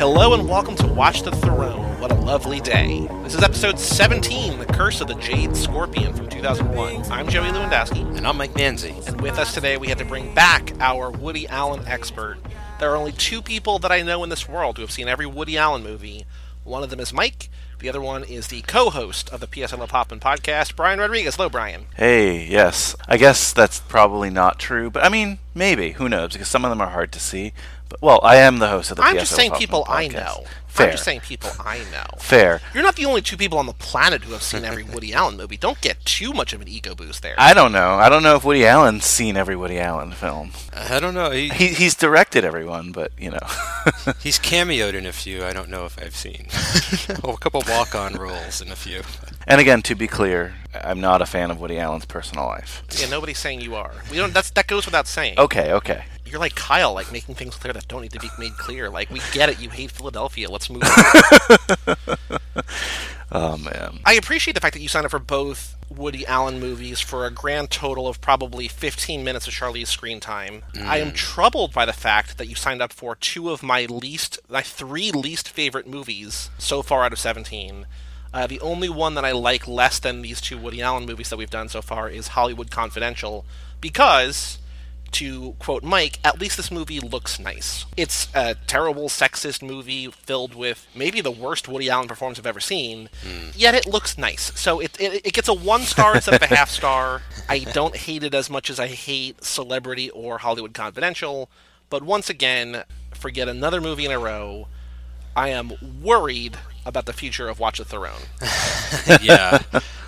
Hello and welcome to Watch the Throne. What a lovely day. This is episode 17, The Curse of the Jade Scorpion from 2001. I'm Joey Lewandowski. And I'm Mike Manzi. And with us today, we had to bring back our Woody Allen expert. There are only two people that I know in this world who have seen every Woody Allen movie. One of them is Mike. The other one is the co-host of the PSL Poppin' podcast, Brian Rodriguez. Hello, Brian. Hey, yes. I guess that's probably not true, but I mean, maybe. Who knows? Because some of them are hard to see. But well, I am the host of the I'm PSL just saying Poppin' people I podcast. know. Fair. I'm just saying people I know. Fair. You're not the only two people on the planet who have seen every Woody Allen movie. Don't get too much of an ego boost there. I don't know. I don't know if Woody Allen's seen every Woody Allen film. I don't know. He, He, he's directed everyone, but you know. he's cameoed in a few. I don't know if I've seen. oh, a couple walk-on roles in a few. and again, to be clear, I'm not a fan of Woody Allen's personal life. yeah, nobody's saying you are. We don't. That's that goes without saying. Okay, okay. You're like Kyle, like making things clear that don't need to be made clear. Like we get it. You hate Philadelphia. Let's move on. Oh man. I appreciate the fact that you signed up for both Woody Allen movies for a grand total of probably 15 minutes of Charlie's screen time. I am troubled by the fact that you signed up for two of my least, my three least favorite movies so far out of 17. Uh, the only one that I like less than these two Woody Allen movies that we've done so far is Hollywood Confidential, because to quote Mike, at least this movie looks nice. It's a terrible sexist movie filled with maybe the worst Woody Allen performance I've ever seen, hmm. yet it looks nice. So it, it, it gets a one star instead of a half star. I don't hate it as much as I hate Celebrity or Hollywood Confidential, but once again, forget another movie in a row, I am worried about the future of Watch the Throne. yeah.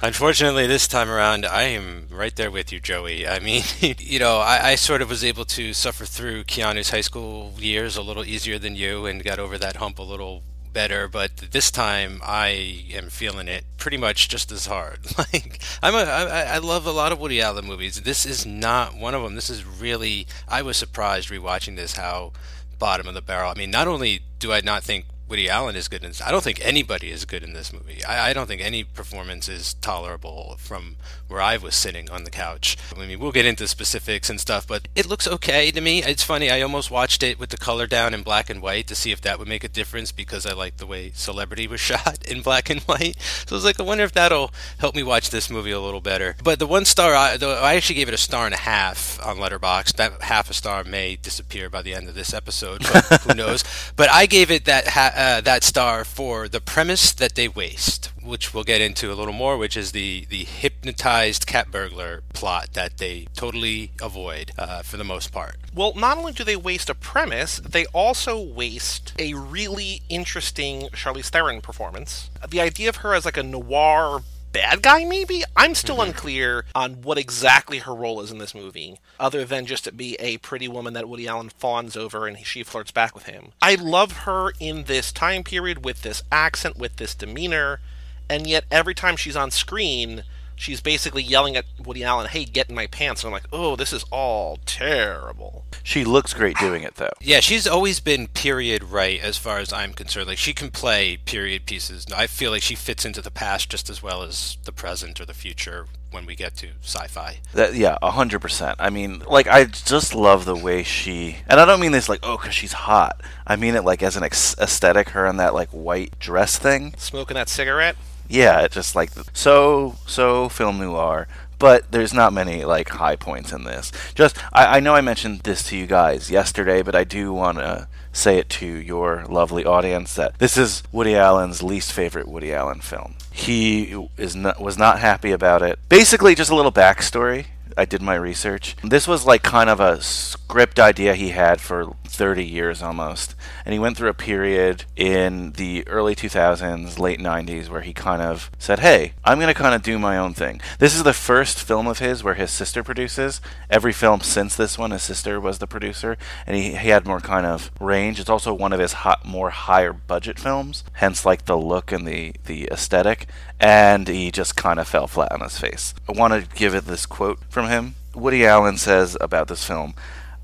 Unfortunately, this time around, I am right there with you, Joey. I mean, you know, I, I sort of was able to suffer through Keanu's high school years a little easier than you and got over that hump a little better but this time i am feeling it pretty much just as hard like i'm a I, I love a lot of woody allen movies this is not one of them this is really i was surprised rewatching this how bottom of the barrel i mean not only do i not think Woody Allen is good in this. I don't think anybody is good in this movie. I, I, don't think any performance is tolerable from where I was sitting on the couch. I mean, we'll get into specifics and stuff, but it looks okay to me. It's funny. I almost watched it with the color down in black and white to see if that would make a difference because I like the way Celebrity was shot in black and white. So I was like, I wonder if that'll help me watch this movie a little better. But the one star, I, the, I actually gave it a star and a half on Letterboxd. That half a star may disappear by the end of this episode, but who knows? But I gave it that. Ha- uh, that star for the premise that they waste, which we'll get into a little more, which is the the hypnotized cat burglar plot that they totally avoid uh, for the most part. Well, not only do they waste a premise, they also waste a really interesting Charlize Theron performance. The idea of her as like a noir bad guy, maybe? I'm still mm-hmm. unclear on what exactly her role is in this movie, other than just to be a pretty woman that Woody Allen fawns over and she flirts back with him. I love her in this time period with this accent, with this demeanor, and yet every time she's on screen, she's basically yelling at Woody Allen, "Hey, get in my pants!" And I'm like, "Oh, this is all terrible." She looks great doing it, though. Yeah, she's always been period right as far as I'm concerned. Like she can play period pieces. I feel like she fits into the past just as well as the present or the future when we get to sci-fi. That, yeah, hundred percent. I mean, like I just love the way she, and I don't mean this like oh because she's hot. I mean it like as an ex- aesthetic. Her in that like white dress thing, smoking that cigarette yeah, just like so so film noir. But there's not many like high points in this. Just I, I know I mentioned this to you guys yesterday, but I do want to say it to your lovely audience that this is Woody Allen's least favorite Woody Allen film. He is not, was not happy about it. Basically, just a little backstory. I did my research. This was like kind of a script idea he had for 30 years almost. And he went through a period in the early 2000s, late 90s, where he kind of said, Hey, I'm going to kind of do my own thing. This is the first film of his where his sister produces. Every film since this one, his sister was the producer, and he, he had more kind of range. It's also one of his hot, more higher budget films, hence like the look and the, the aesthetic. And he just kind of fell flat on his face. I want to give it this quote from him. Woody Allen says about this film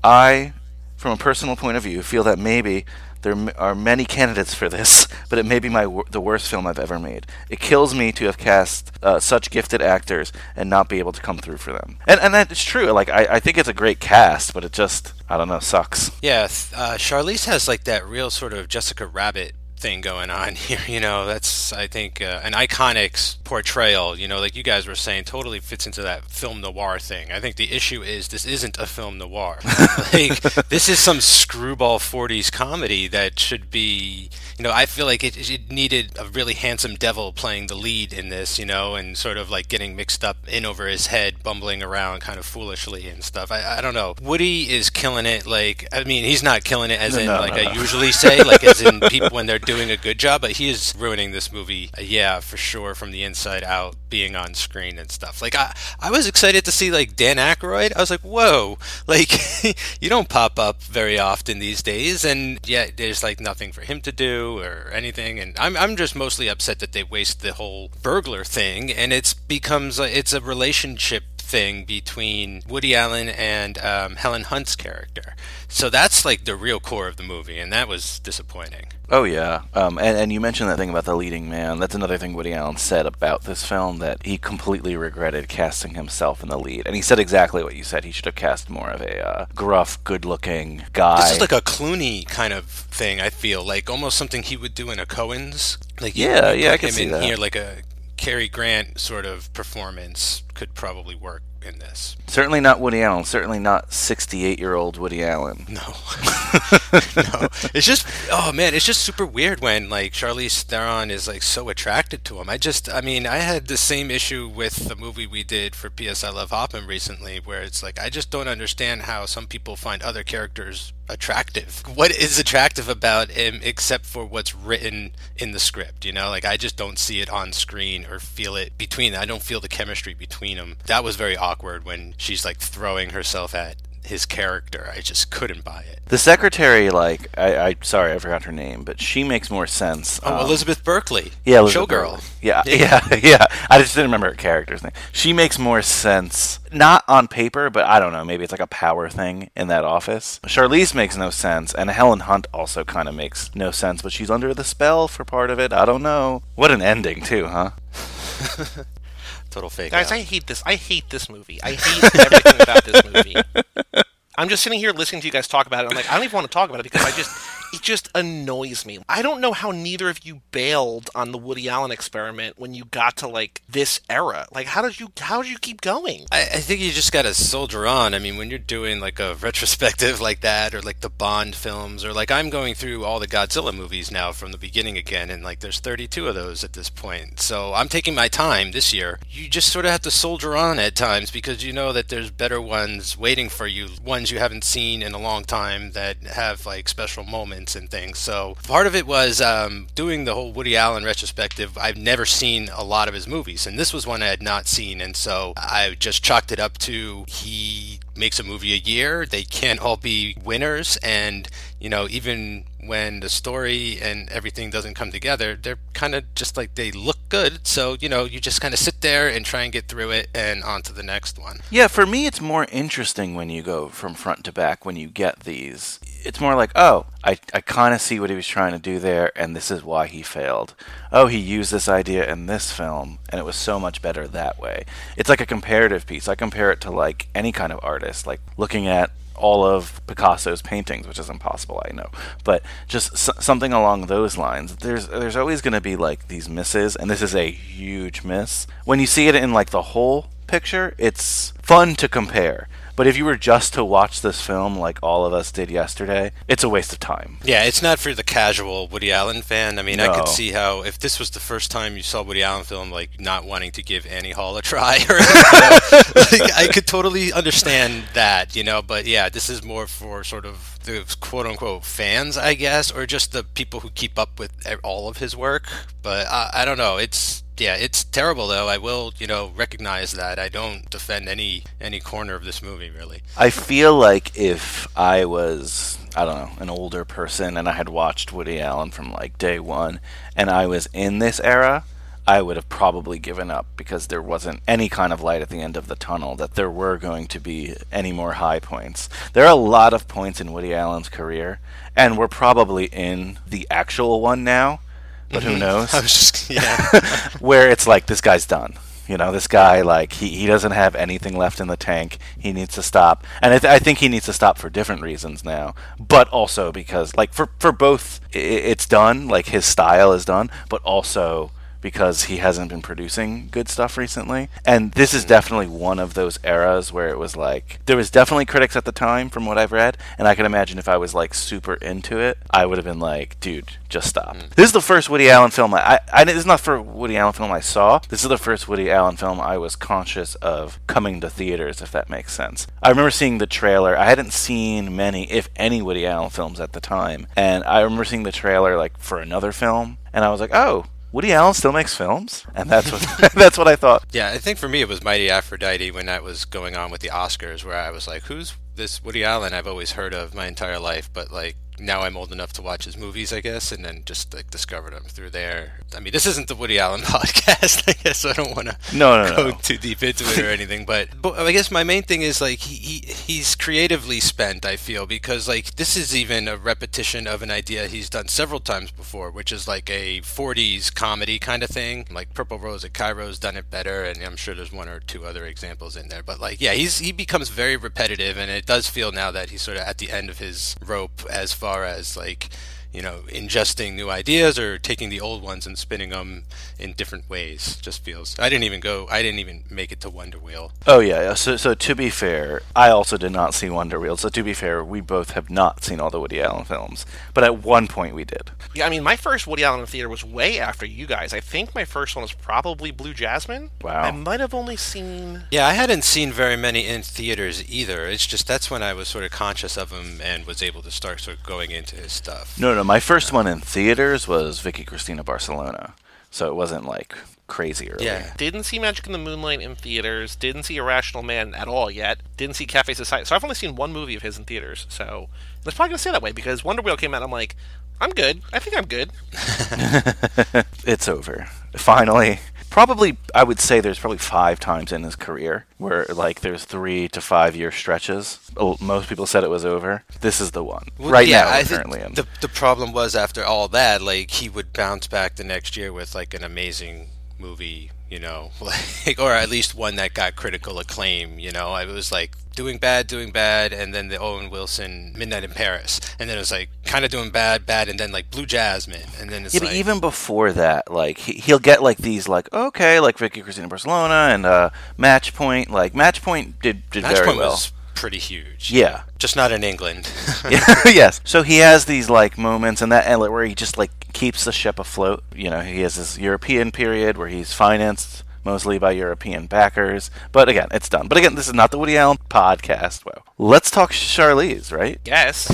I from a personal point of view, feel that maybe there are many candidates for this, but it may be my the worst film I've ever made. It kills me to have cast uh, such gifted actors and not be able to come through for them. And and that's true. Like I, I think it's a great cast, but it just I don't know sucks. Yeah, uh, Charlize has like that real sort of Jessica Rabbit thing going on here. You know, that's I think uh, an iconic portrayal. You know, like you guys were saying, totally fits into that film noir thing. I think the issue is this isn't a film noir. like this is some screwball '40s comedy that should be. You know, I feel like it, it needed a really handsome devil playing the lead in this. You know, and sort of like getting mixed up in over his head, bumbling around kind of foolishly and stuff. I, I don't know. Woody is killing it. Like I mean, he's not killing it as No, in no, like no, I usually say, like as in people when they're doing a good job, but he is ruining this movie. yeah, for sure, from the inside out, being on screen and stuff. Like I, I was excited to see like Dan Aykroyd. I was like, whoa, like you don't pop up very often these days, and yet there's like nothing for him to do or anything. And I'm, I'm just mostly upset that they waste the whole burglar thing, and it's becomes it's a relationship thing between Woody Allen and um, Helen Hunt's character. So that's like the real core of the movie, and that was disappointing. Oh yeah, um, and and you mentioned that thing about the leading man. That's another thing Woody Allen said about this film that he completely regretted casting himself in the lead, and he said exactly what you said. He should have cast more of a uh, gruff, good-looking guy. This is like a Clooney kind of thing. I feel like almost something he would do in a Coen's. Like Yeah, yeah, I can see in that. here. Like a Cary Grant sort of performance could probably work in this. certainly not Woody Allen. Certainly not sixty-eight-year-old Woody Allen. No, no. It's just, oh man, it's just super weird when like Charlize Theron is like so attracted to him. I just, I mean, I had the same issue with the movie we did for PS I Love Hoppin' recently, where it's like I just don't understand how some people find other characters attractive. What is attractive about him except for what's written in the script? You know, like I just don't see it on screen or feel it between. I don't feel the chemistry between them. That was very awkward when she's like throwing herself at his character. I just couldn't buy it. The secretary, like, I, I sorry, I forgot her name, but she makes more sense. Oh, um, Elizabeth Berkley. Yeah, Elizabeth Showgirl. Berkley. Yeah, yeah, yeah. I just didn't remember her character's name. She makes more sense, not on paper, but I don't know. Maybe it's like a power thing in that office. Charlize makes no sense, and Helen Hunt also kind of makes no sense. But she's under the spell for part of it. I don't know. What an ending, too, huh? Total fake. Guys, out. I hate this. I hate this movie. I hate everything about this movie. I'm just sitting here listening to you guys talk about it. I'm like, I don't even want to talk about it because I just, it just annoys me. I don't know how neither of you bailed on the Woody Allen experiment when you got to like this era. Like, how did you, how did you keep going? I, I think you just got to soldier on. I mean, when you're doing like a retrospective like that, or like the Bond films, or like I'm going through all the Godzilla movies now from the beginning again, and like there's 32 of those at this point. So I'm taking my time this year. You just sort of have to soldier on at times because you know that there's better ones waiting for you, ones you haven't seen in a long time that have like special moments and things. So part of it was um, doing the whole Woody Allen retrospective. I've never seen a lot of his movies, and this was one I had not seen, and so I just chalked it up to he makes a movie a year. They can't all be winners, and you know even when the story and everything doesn't come together, they're kind of just like they look good. So you know you just kind of sit there and try and get through it and on to the next one. Yeah, for me, it's more interesting when you go from front to back when you get these. It's more like, oh, I, I kind of see what he was trying to do there, and this is why he failed. Oh, he used this idea in this film, and it was so much better that way. It's like a comparative piece. I compare it to like any kind of artist, like looking at all of Picasso's paintings, which is impossible, I know, but just s- something along those lines. There's there's always going to be like these misses, and this is a huge miss. When you see it in like the whole picture, it's fun to compare. But if you were just to watch this film like all of us did yesterday, it's a waste of time. Yeah, it's not for the casual Woody Allen fan. I mean, I could see how if this was the first time you saw Woody Allen film, like not wanting to give Annie Hall a try, or like, I could totally understand that, you know. But yeah, this is more for sort of the quote unquote fans, I guess, or just the people who keep up with all of his work. But I, I don't know. It's yeah, it's terrible though. I will, you know, recognize that. I don't defend any any corner of this movie really. I feel like if I was, I don't know, an older person and I had watched Woody Allen from like day one and I was in this era, I would have probably given up because there wasn't any kind of light at the end of the tunnel that there were going to be any more high points. There are a lot of points in Woody Allen's career, and we're probably in the actual one now, but who knows? I was just yeah. where it's like this guy's done. You know, this guy like he, he doesn't have anything left in the tank. He needs to stop, and I, th- I think he needs to stop for different reasons now. But also because like for for both, i it's done. Like his style is done, but also because he hasn't been producing good stuff recently. And this is hmm. definitely one of those eras where it was like there was definitely critics at the time from what I've read, and I can imagine if I was like super into it, I would have been like, dude, just stop. Hmm. This is the first Woody Allen film I, I, I this is not for Woody Allen film I saw. This is the first Woody Allen film I was conscious of coming to theaters, if that makes sense. I remember seeing the trailer. I hadn't seen many, if any, Woody Allen films at the time, and I remember seeing the trailer like for another film, and I was like, oh, Woody Allen still makes films, and that's what that's what I thought. Yeah, I think for me it was Mighty Aphrodite when that was going on with the Oscars, where I was like, "Who's this Woody Allen?" I've always heard of my entire life, but like now I'm old enough to watch his movies, I guess, and then just like discovered him through there. I mean, this isn't the Woody Allen podcast, I guess. I don't want to No, no, go no. too deep into it or anything, but but I guess my main thing is like he, he he's creatively spent. I feel because like this is even a repetition of an idea he's done several times before, which is like a '40s comedy kind of thing. Like Purple Rose of Cairo's done it better, and I'm sure there's one or two other examples in there. But like, yeah, he's he becomes very repetitive, and it does feel now that he's sort of at the end of his rope as far as like you know ingesting new ideas or taking the old ones and spinning them in different ways just feels i didn't even go i didn't even make it to wonder wheel Oh yeah. yeah. So so to be fair, I also did not see Wonder Wheel. So to be fair, we both have not seen all the Woody Allen films, but at one point we did. Yeah, I mean, my first Woody Allen in theater was way after you guys. I think my first one was probably Blue Jasmine. Wow. I might have only seen. yeah i hadn't seen very many in theaters either it's just that's when i was sort of conscious of him and was able to start sort of going into his stuff No, no. My first one in theaters was Vicky Cristina Barcelona, so it wasn't like crazy early. yeah Didn't see Magic in the Moonlight in theaters. Didn't see Irrational Man at all yet. Didn't see Cafe Society. So I've only seen one movie of his in theaters. So it's probably gonna stay that way because Wonder Wheel came out. I'm like, I'm good. I think I'm good. it's over. Finally. Probably, I would say there's probably five times in his career where, like, there's three to five year stretches. Oh, Most people said it was over. This is the one. Well, right yeah, now, I think currently in. the the problem was after all that, like he would bounce back the next year with like an amazing movie, you know, like or at least one that got critical acclaim. You know, it was like doing bad, doing bad, and then the Owen Wilson Midnight in Paris, and then it was like kind of doing bad, bad, and then like Blue Jasmine, and then it's yeah, like but even before that, like he, he'll get like these, like okay, like Vicky Cristina Barcelona and uh, Match Point. Like Match Point did did Match very Point well. was pretty huge. Yeah, just not in England. yes. So he has these like moments and that and where he just like keeps the ship afloat. You know, he has this European period where he's financed mostly by European backers. But again, it's done. But again, this is not the Woody Allen podcast. Well, let's talk Charlize, right? Yes.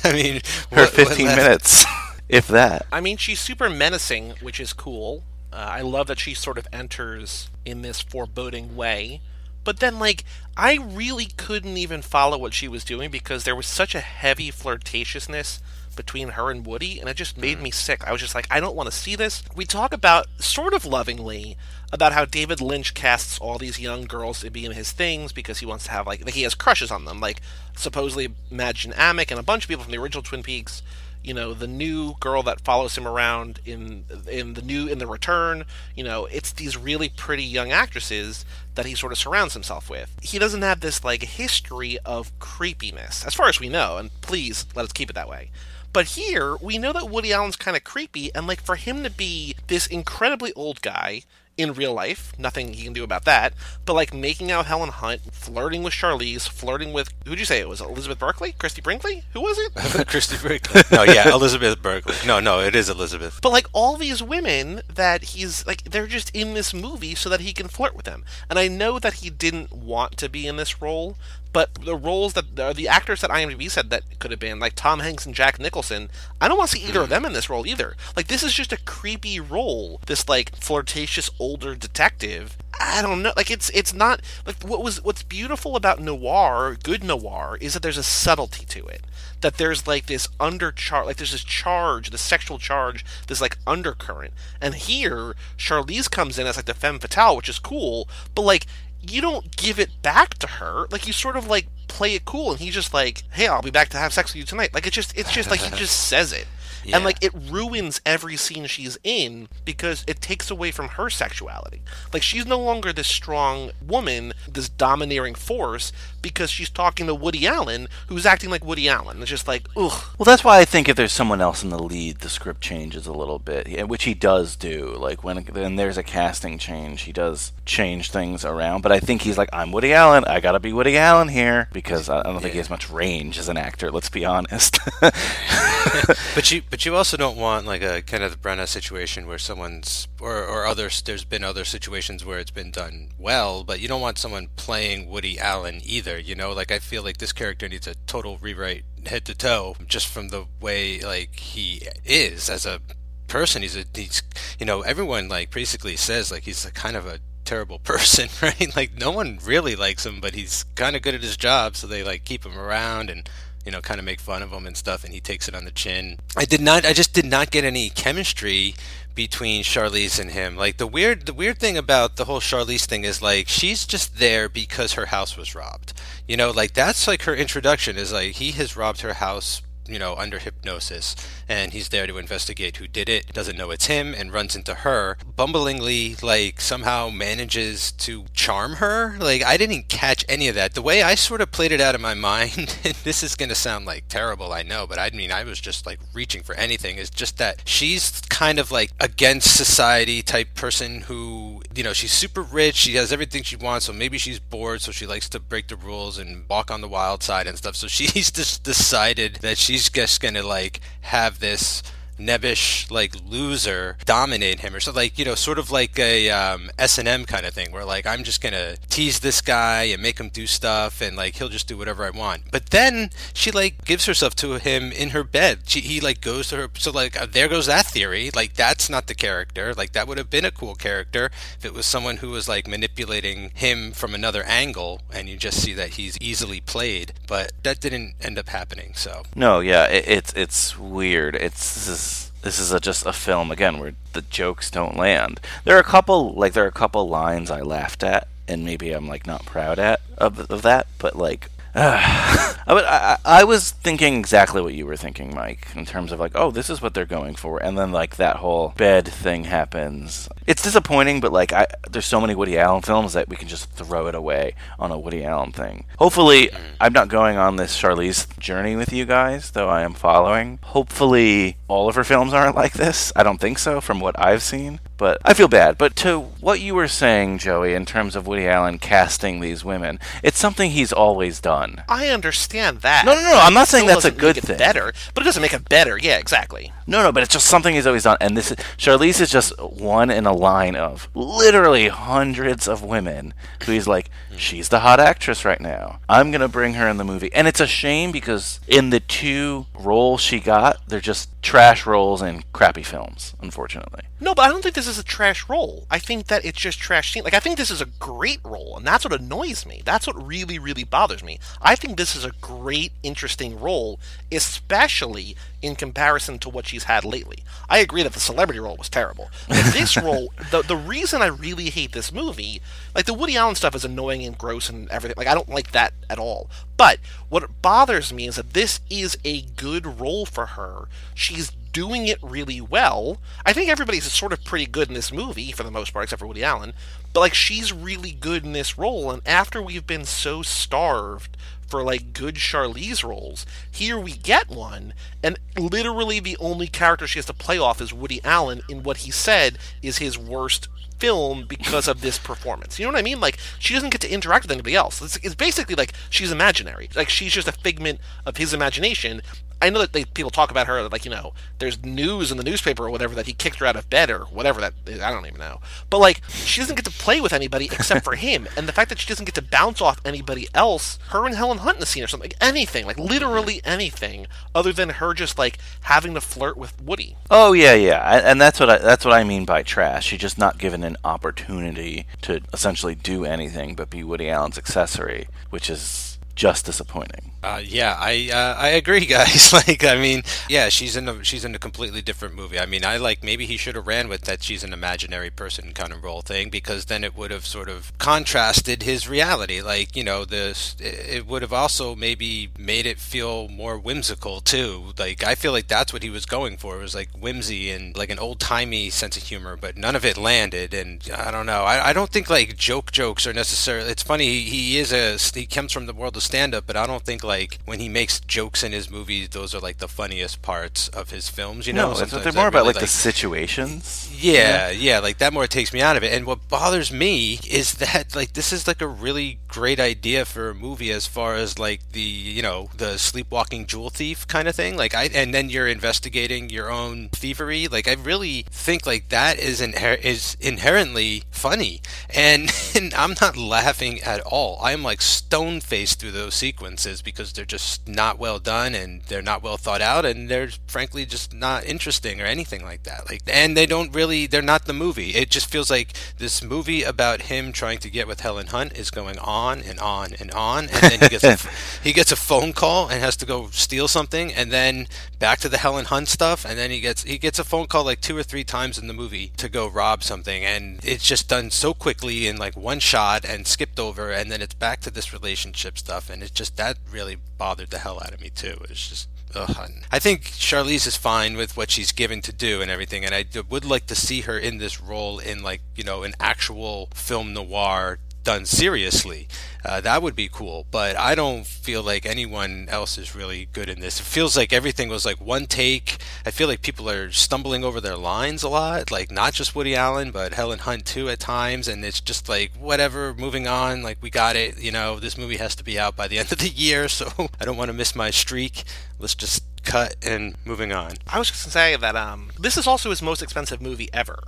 I mean, Her what- what 15 left- minutes, if that. I mean, she's super menacing, which is cool. Uh, I love that she sort of enters in this foreboding way. But then, like, I really couldn't even follow what she was doing because there was such a heavy flirtatiousness between her and Woody, and it just made hmm. me sick. I was just like, I don't want to see this. We talk about, sort of lovingly, about how David Lynch casts all these young girls to be in his things because he wants to have, like, he has crushes on them. Like, supposedly Mädchen Amick and a bunch of people from the original Twin Peaks you know the new girl that follows him around in in the new in the return you know it's these really pretty young actresses that he sort of surrounds himself with he doesn't have this like history of creepiness as far as we know and please let us keep it that way but here we know that woody allen's kind of creepy and like for him to be this incredibly old guy in real life, nothing he can do about that. But like making out Helen Hunt, flirting with Charlize, flirting with who'd you say it was? Elizabeth Berkley, Christie Brinkley, who was it? Christie Brinkley. No, yeah, Elizabeth Berkley. No, no, it is Elizabeth. But like all these women that he's like they're just in this movie so that he can flirt with them. And I know that he didn't want to be in this role, But the roles that the, the actors that IMDb said that could have been, like Tom Hanks and Jack Nicholson, I don't want to see either of hmm. them in this role either. Like this is just a creepy role. This like flirtatious older detective. I don't know. Like it's it's not like what was what's beautiful about noir, good noir, is that there's a subtlety to it. That there's like this undercharge, like there's this charge, this sexual charge, this like undercurrent. And here, Charlize comes in as like the femme fatale, which is cool, but like you don't give it back to her. Like you sort of like play it cool, and he's just like, "Hey, I'll be back to have sex with you tonight." Like it's just it's just like he just says it. Yeah. And like it ruins every scene she's in because it takes away from her sexuality. Like she's no longer this strong woman, this domineering force, because she's talking to Woody Allen, who's acting like Woody Allen. It's just like, ugh. Well, that's why I think if there's someone else in the lead, the script changes a little bit, which he does do. Like when when there's a casting change, he does change things around. But I think he's like, I'm Woody Allen. I gotta be Woody Allen here because I I don't think he has much range as an actor. Let's be honest. But you, but you also don't want like a kind of the Branagh situation where someone's or or others. There's been other situations where it's been done well, but you don't want someone playing Woody Allen either. You know, like I feel like this character needs a total rewrite head to toe, just from the way like he is as a person. He's a he's you know everyone like basically says like he's a kind of a terrible person, right? Like no one really likes him, but he's kind of good at his job, so they like keep him around and you know kind of make fun of him and stuff, and he takes it on the chin. I did not, I just did not get any chemistry between Charlize and him. Like the weird, the weird thing about the whole Charlize thing is like she's just there because her house was robbed. You know, like that's like her introduction is like he has robbed her house you know, under hypnosis, and he's there to investigate who did it, doesn't know it's him, and runs into her. Bumblingly, like, somehow manages to charm her. Like, I didn't catch any of that. The way I sort of played it out of my mind, and this is going to sound like terrible, I know, but I mean, I was just like reaching for anything, is just that she's kind of like against society type person who, you know, she's super rich, she has everything she wants, so maybe she's bored, so she likes to break the rules and walk on the wild side and stuff. So she's just decided that she's just gonna like have this nebbish like loser dominate him or so like you know sort of like a um, s&m kind of thing where like i'm just gonna tease this guy and make him do stuff and like he'll just do whatever i want. But then she like gives herself to him in her bed. She, he like goes to her so like uh, there goes that theory. Like that's not the character. Like that would have been a cool character if it was someone who was like manipulating him from another angle and you just see that he's easily played. But that didn't end up happening so. No, yeah, it, it's it's weird. It's this is, this is a, just a film again where the jokes don't land. There are a couple like there are a couple lines I laughed at, and maybe I'm like not proud at of, of that, but like. I, would, I, I I was thinking exactly what you were thinking, Mike, in terms of like, oh, this is what they're going for, and then like that whole bed thing happens. It's disappointing, but like, I there's so many Woody Allen films that we can just throw it away on a Woody Allen thing. Hopefully, mm. I'm not going on this Charlize journey with you guys, though I am following. Hopefully, all of her films aren't like this. I don't think so, from what I've seen. But I feel bad. But to what you were saying, Joey, in terms of Woody Allen casting these women, it's something he's always done. I understand that. No, no, no, I'm not saying that's a good make it thing. Better, but it doesn't make it better. Yeah, exactly. No, no, but it's just something he's always done. And this is, Charlize is just one in a line of literally hundreds of women who he's like, hmm. she's the hot actress right now. I'm going to bring her in the movie. And it's a shame because in the two roles she got, they're just trash roles in crappy films, unfortunately. No, but I don't think this is a trash role. I think that it's just trash scene. Like I think this is a great role, and that's what annoys me. That's what really, really bothers me. I think this is a great, interesting role, especially in comparison to what she's had lately. I agree that the celebrity role was terrible. But this role, the the reason I really hate this movie, like the Woody Allen stuff is annoying and gross and everything. Like I don't like that at all. But what bothers me is that this is a good role for her. She's doing it really well. I think everybody's sort of pretty good in this movie for the most part, except for Woody Allen. But like she's really good in this role, and after we've been so starved for like good Charlize roles, here we get one, and literally the only character she has to play off is Woody Allen in what he said is his worst film because of this performance. You know what I mean? Like she doesn't get to interact with anybody else. It's, it's basically like she's imaginary. Like she's just a figment of his imagination. I know that they, people talk about her like you know there's news in the newspaper or whatever that he kicked her out of bed or whatever that is, I don't even know. But like she doesn't get to play with anybody except for him, and the fact that she doesn't get to bounce off anybody else, her and Helen Hunt in the scene or something, like anything, like literally anything, other than her just like having to flirt with Woody. Oh yeah, yeah, and that's what I, that's what I mean by trash. She's just not given an opportunity to essentially do anything but be Woody Allen's accessory, which is just disappointing. Uh, yeah, I uh, I agree, guys. like, I mean, yeah, she's in a she's in a completely different movie. I mean, I like maybe he should have ran with that she's an imaginary person kind of role thing because then it would have sort of contrasted his reality. Like, you know, this it would have also maybe made it feel more whimsical too. Like, I feel like that's what he was going for. It was like whimsy and like an old timey sense of humor, but none of it landed. And I don't know. I, I don't think like joke jokes are necessarily. It's funny. He, he is a he comes from the world of stand up, but I don't think like like when he makes jokes in his movies, those are like the funniest parts of his films. You know, no, they're more about really, like, the situations. Yeah, yeah, like that more takes me out of it. And what bothers me is that like this is like a really great idea for a movie as far as like the you know the sleepwalking jewel thief kind of thing. Like I and then you're investigating your own thievery. Like I really think like that is inher- is inherently funny, and, and I'm not laughing at all. I'm like stone faced through those sequences because because they're just not well done and they're not well thought out and they're frankly just not interesting or anything like that. Like and they don't really they're not the movie. It just feels like this movie about him trying to get with Helen Hunt is going on and on and on. And then he gets a, he gets a phone call and has to go steal something and then back to the Helen Hunt stuff. And then he gets he gets a phone call like two or three times in the movie to go rob something. And it's just done so quickly in like one shot and skipped over. And then it's back to this relationship stuff. And it's just that really really bothered the hell out of me too. It's just Ugh. I think Charlize is fine with what she's given to do and everything, and I would like to see her in this role in like you know an actual film noir done seriously. Uh, that would be cool, but I don't feel like anyone else is really good in this. It feels like everything was like one take. I feel like people are stumbling over their lines a lot, like not just Woody Allen, but Helen Hunt too at times, and it's just like whatever, moving on. Like we got it, you know. This movie has to be out by the end of the year, so I don't want to miss my streak. Let's just cut and moving on. I was just gonna say that um, this is also his most expensive movie ever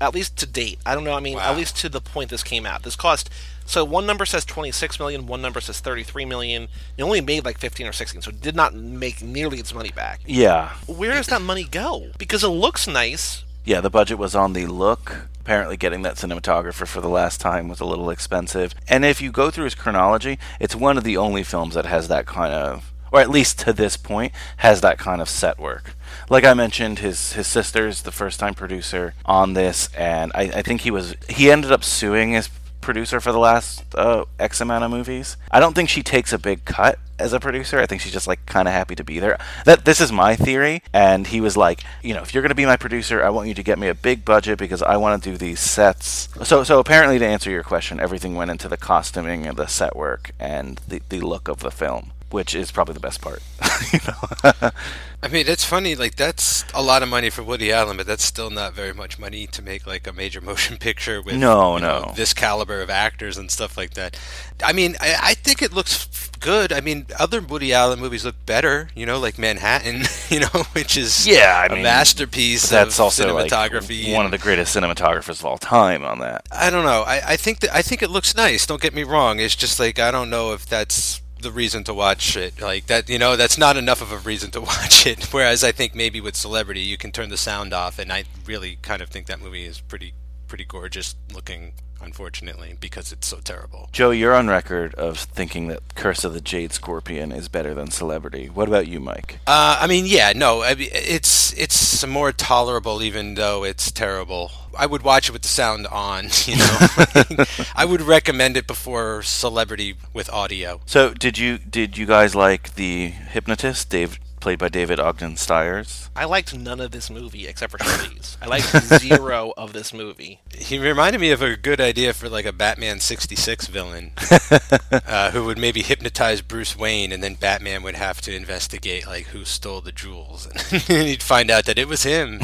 at least to date. I don't know. I mean, wow. at least to the point this came out. This cost. So one number says 26 million, one number says 33 million. It only made like 15 or 16, so it did not make nearly its money back. Yeah. Where does that money go? Because it looks nice. Yeah, the budget was on the look. Apparently, getting that cinematographer for the last time was a little expensive. And if you go through his chronology, it's one of the only films that has that kind of, or at least to this point, has that kind of set work like I mentioned, his his sister's the first time producer on this, and I, I think he was he ended up suing his producer for the last uh, X amount of movies. I don't think she takes a big cut as a producer. I think she's just like kind of happy to be there. That this is my theory, and he was like, you know, if you're going to be my producer, I want you to get me a big budget because I want to do these sets. So so apparently to answer your question, everything went into the costuming and the set work and the the look of the film which is probably the best part. you know? I mean, it's funny. Like that's a lot of money for Woody Allen, but that's still not very much money to make like a major motion picture with no, no know, this caliber of actors and stuff like that. I mean, I, I think it looks good. I mean, other Woody Allen movies look better. You know, like Manhattan. You know, which is yeah, I a mean, masterpiece. That's also cinematography. Like one of the greatest cinematographers of all time on that. I don't know. I, I think that I think it looks nice. Don't get me wrong. It's just like I don't know if that's the reason to watch it. Like that, you know, that's not enough of a reason to watch it. Whereas I think maybe with Celebrity, you can turn the sound off, and I really kind of think that movie is pretty, pretty gorgeous looking. Unfortunately, because it's so terrible. Joe, you're on record of thinking that Curse of the Jade Scorpion is better than Celebrity. What about you, Mike? Uh, I mean, yeah, no, I mean, it's it's more tolerable, even though it's terrible. I would watch it with the sound on. You know, I would recommend it before Celebrity with audio. So, did you did you guys like the hypnotist, Dave played by David Ogden Stiers. I liked none of this movie except for Charlize. I liked zero of this movie. He reminded me of a good idea for like a Batman 66 villain uh, who would maybe hypnotize Bruce Wayne and then Batman would have to investigate like who stole the jewels and he'd find out that it was him.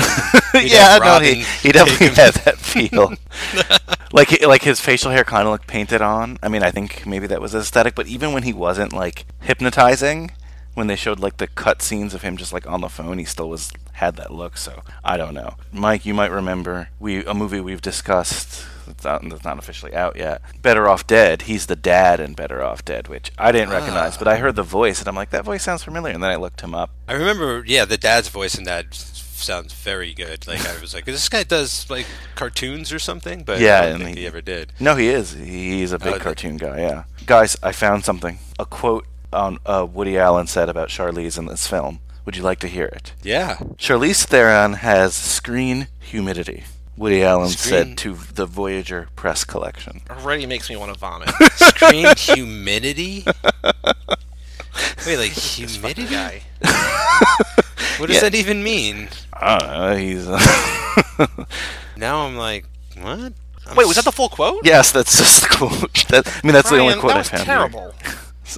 He'd yeah, have no, he, he take definitely him- had that feel. like like his facial hair kind of looked painted on. I mean, I think maybe that was aesthetic, but even when he wasn't like hypnotizing, when they showed like the cut scenes of him just like on the phone, he still was had that look. So I don't know, Mike. You might remember we a movie we've discussed. That's not, that's not officially out yet. Better Off Dead. He's the dad in Better Off Dead, which I didn't ah. recognize, but I heard the voice and I'm like, that voice sounds familiar. And then I looked him up. I remember, yeah, the dad's voice in that sounds very good. Like I was like, this guy does like cartoons or something, but Yeah, I don't and think he- he ever did. No, he is. He's a big Oh, cartoon guy. Yeah, guys, I found something. A quote on uh, Woody Allen said about Charlize in this film. Would you like to hear it? Yeah, Charlize Theron has screen humidity. Woody Allen Screen- said to the Voyager press collection. Already makes me want to vomit. screen humidity. Wait, like humidity? guy. What does Yeah. that even mean? I don't know. He's. Now I'm like, what? I'm Wait, was that the full quote? yes, that's just the quote. That, I mean, that's the only quote that was found. here. terrible.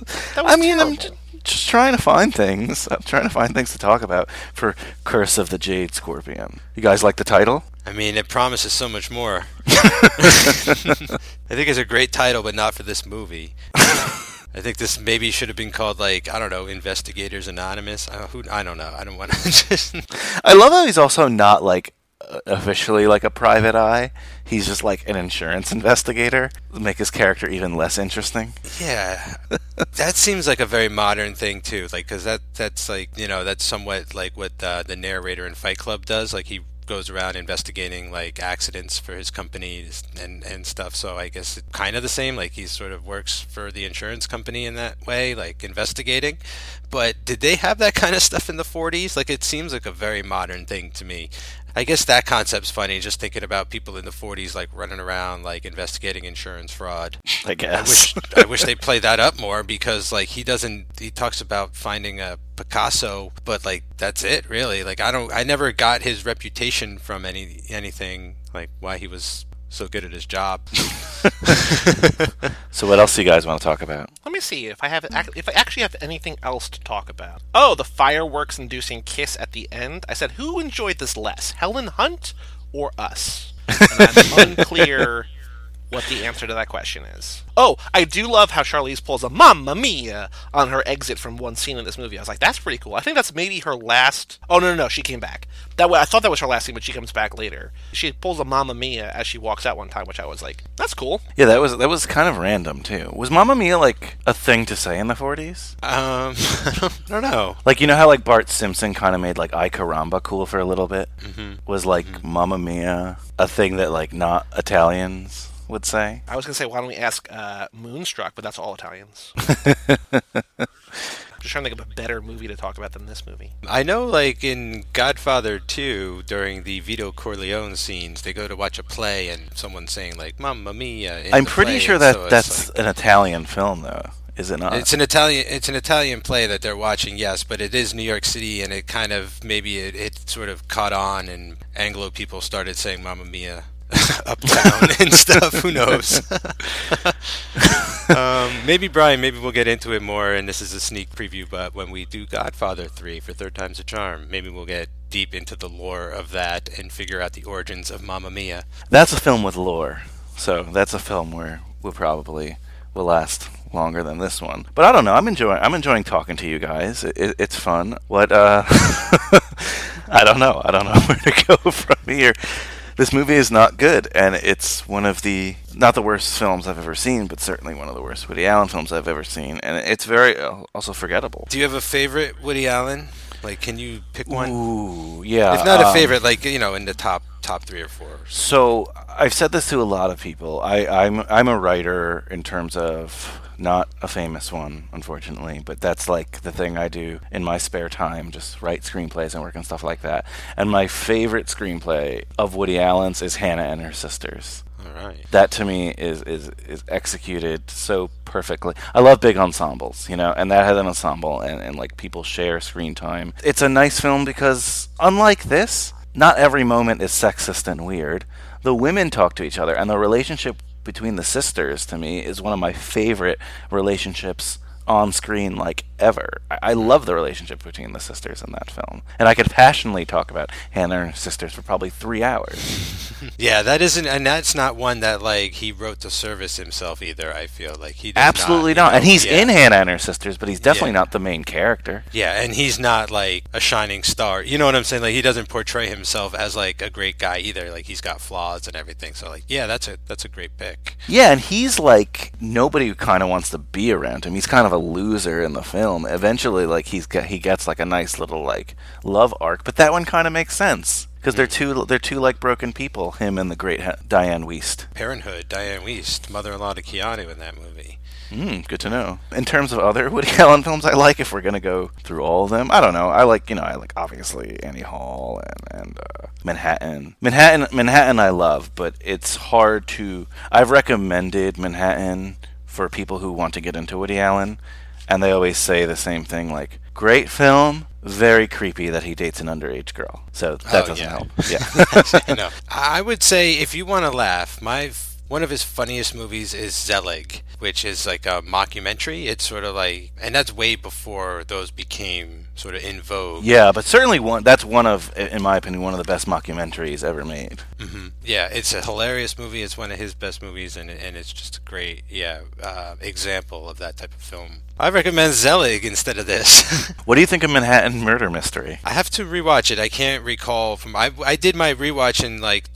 I mean, I'm terrible. j- just trying to find things. I'm trying to find things to talk about for Curse of the Jade Scorpion. You guys like the title? I mean, it promises so much more. I think it's a great title, but not for this movie. I think this maybe should have been called like I don't know, Investigators Anonymous. Uh, who I don't know. I don't want to just. I love how he's also not like officially like a private eye. He's just like an insurance investigator. Make his character even less interesting. Yeah, that seems like a very modern thing too. Like, because that that's like you know that's somewhat like what uh, the narrator in Fight Club does. Like he goes around investigating like accidents for his company and and stuff. So I guess it's kind of the same. Like he sort of works for the insurance company in that way, like investigating. But did they have that kind of stuff in the 40s? Like it seems like a very modern thing to me. I guess that concept's funny. Just thinking about people in the 40s like running around like investigating insurance fraud. I I guess. wish I wish they played that up more because like he doesn't he talks about finding a Picasso but like that's it really like I don't I never got his reputation from any anything like why he was so good at his job. so what else do you guys want to talk about? Let me see if I have if I actually have anything else to talk about. Oh, the fireworks-inducing kiss at the end. I said, who enjoyed this less, Helen Hunt or us? And I'm unclear what the answer to that question is. Oh, I do love how Charlize pulls a "Mamma Mia" on her exit from one scene in this movie. I was like, that's pretty cool. I think that's maybe her last. Oh no, no, no, she came back. That way, I thought that was her last scene, but she comes back later. She pulls a "Mamma Mia" as she walks out one time, which I was like, that's cool. Yeah, that was that was kind of random too. Was Mamma Mia like a thing to say in the 40s? Um I don't, know. Like you know how like Bart Simpson kind of made like Ay Caramba cool for a little bit. Mhm. Was like Mamma Mia a thing that like not Italians would say? I was gonna say, why don't we ask uh, Moonstruck? But that's all Italians. I'm Just trying to think of a better movie to talk about than this movie. I know like in Godfather 2 during the Vito Corleone scenes they go to watch a play and someone's saying like Mamma Mia in I'm the pretty play, sure that so that's like- an Italian film though, is it not? It's an Italian. It's an Italian play that they're watching, yes, but it is New York City, and it kind of maybe it, it sort of caught on, and Anglo people started saying "Mamma Mia" uptown and stuff. Who knows? um, maybe Brian. Maybe we'll get into it more, and this is a sneak preview. But when we do Godfather three for Third Time's a Charm, maybe we'll get deep into the lore of that and figure out the origins of Mamma Mia. That's a film with lore. So that's a film where we'll probably will last longer than this one. But I don't know. I'm enjoying. I'm enjoying talking to you guys. It, it, it's fun. What? Uh, I don't know. I don't know where to go from here. This movie is not good, and it's one of the not the worst films I've ever seen, but certainly one of the worst Woody Allen films I've ever seen, and it's very uh, also forgettable. Do you have a favorite Woody Allen? Like, can you pick one? Ooh, yeah. if not a um, favorite, like you know, in the top top three or four. So I've said this to a lot of people. I, I'm I'm a writer in terms of not a famous one, unfortunately, but that's like the thing I do in my spare time, just write screenplays and work and stuff like that. And my favorite screenplay of Woody Allen's is Hannah and Her Sisters. All right. That to me is, is is executed so perfectly. I love big ensembles, you know, and that has an ensemble and, and like people share screen time. It's a nice film because unlike this, not every moment is sexist and weird. The women talk to each other and the relationship between the sisters to me is one of my favorite relationships on screen like ever. I, I love the relationship between the sisters in that film, and I could passionately talk about Hannah and her sisters for probably three hours. Yeah, that isn't, and that's not one that like he wrote to service himself either. I feel like he Absolutely not, know, and he's yeah. in Hannah and her sisters, but he's definitely Yeah. not the main character. Yeah, and he's not like a shining star. You know what I'm saying? Like he doesn't portray himself as like a great guy either. Like he's got flaws and everything. So like, yeah, that's a that's a great pick. Yeah, and he's like nobody who kind of wants to be around him. He's kind of a loser in the film. Eventually, like he's got, he gets like a nice little like love arc, but that one kind of makes sense because they're two they're two like broken people. Him and the great ha- Dianne Wiest. Parenthood, Dianne Wiest, mother-in-law to Keanu in that movie. Mm, good to know. In terms of other Woody Allen films, I like if we're gonna go through all of them. I don't know. I like you know I like obviously Annie Hall and and uh, Manhattan. Manhattan Manhattan I love, but it's hard to. I've recommended Manhattan for people who want to get into Woody Allen, and they always say the same thing like great film. Very creepy that he dates an underage girl. So that Oh, doesn't yeah. help. Yeah. no, I would say if you want to laugh, my one of his funniest movies is Zelig, which is like a mockumentary. It's sort of like, and that's way before those became sort of in vogue. yeah, but certainly one. That's one of, in my opinion, one of the best mockumentaries ever made. hmm Yeah, it's a hilarious movie. It's one of his best movies, and and it's just a great, yeah, uh, example of that type of film. I recommend Zelig instead of this. What do you think of Manhattan Murder Mystery? I have to rewatch it. I can't recall from I I did my rewatch in like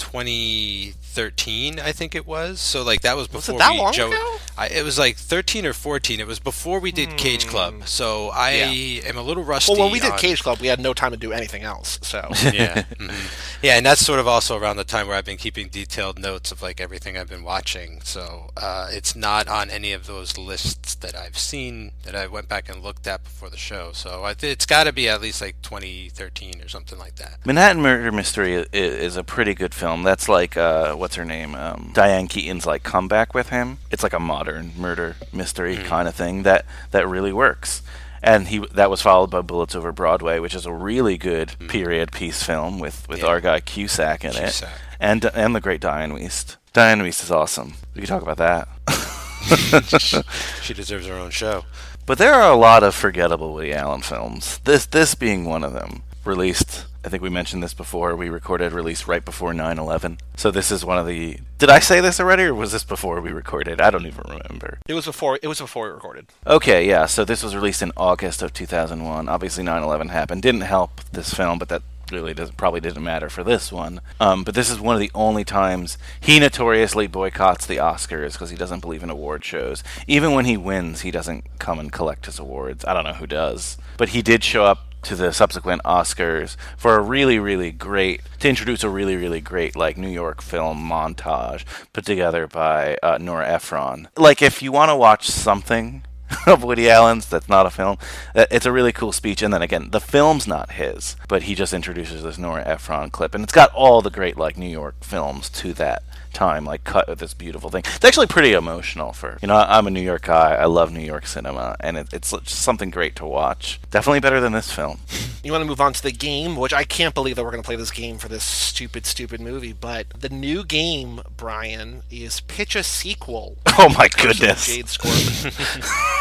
2013, I think it was. So like that was it before that we long Joe- ago? I, it was like 13 or 14. It was before we did Cage Club. So I am a little rusty. Well, when we did on- Cage Club, we had no time to do anything else. So yeah, mhm. yeah, and that's sort of also around the time where I've been keeping detailed notes of like everything I've been watching. So uh, it's not on any of those lists that I've seen that I went back and looked at before the show. So I th- it's got to be at least like 2013 or something like that. Manhattan Murder Mystery is, is a pretty good film. That's like uh, what's her name, um, Diane Keaton's like comeback with him. It's like a modern murder mystery kind of thing that that really works. And he that was followed by Bullets Over Broadway, which is a really good period piece film with, with Yeah. our guy Cusack in Cusack. it, and and the great Dianne Wiest. Dianne Wiest is awesome. We can talk about that. She deserves her own show. But there are a lot of forgettable Woody Allen films. This this being one of them. Released, I think we mentioned this before. We recorded released right before 9/11. So this is one of the. Did I say this already, or was this before we recorded? I don't even remember. it was before it was before we recorded. Okay, yeah. So this was released in August of 2001. Obviously, 9/11 happened. Didn't help this film, but that really doesn't probably didn't matter for this one. Um, but this is one of the only times he notoriously boycotts the Oscars because he doesn't believe in award shows. Even when he wins, he doesn't come and collect his awards. I don't know who does, but he did show up to the subsequent Oscars for a really, really great to introduce a really, really great like New York film montage put together by uh, Nora Ephron. Like if you want to watch something of Woody Allen's that's not a film, uh, it's a really cool speech. And then again, the film's not his, but he just introduces this Nora Ephron clip, and it's got all the great like New York films to that time, like cut with this beautiful thing. It's actually pretty emotional for you know. I'm a New York guy. I love New York cinema, and it, it's just something great to watch. Definitely better than this film. You want to move on to the game, which I can't believe that we're going to play this game for this stupid, stupid movie. But the new game, Brian, is pitch a sequel. Oh my Curse of the goodness! Jade Scorpion.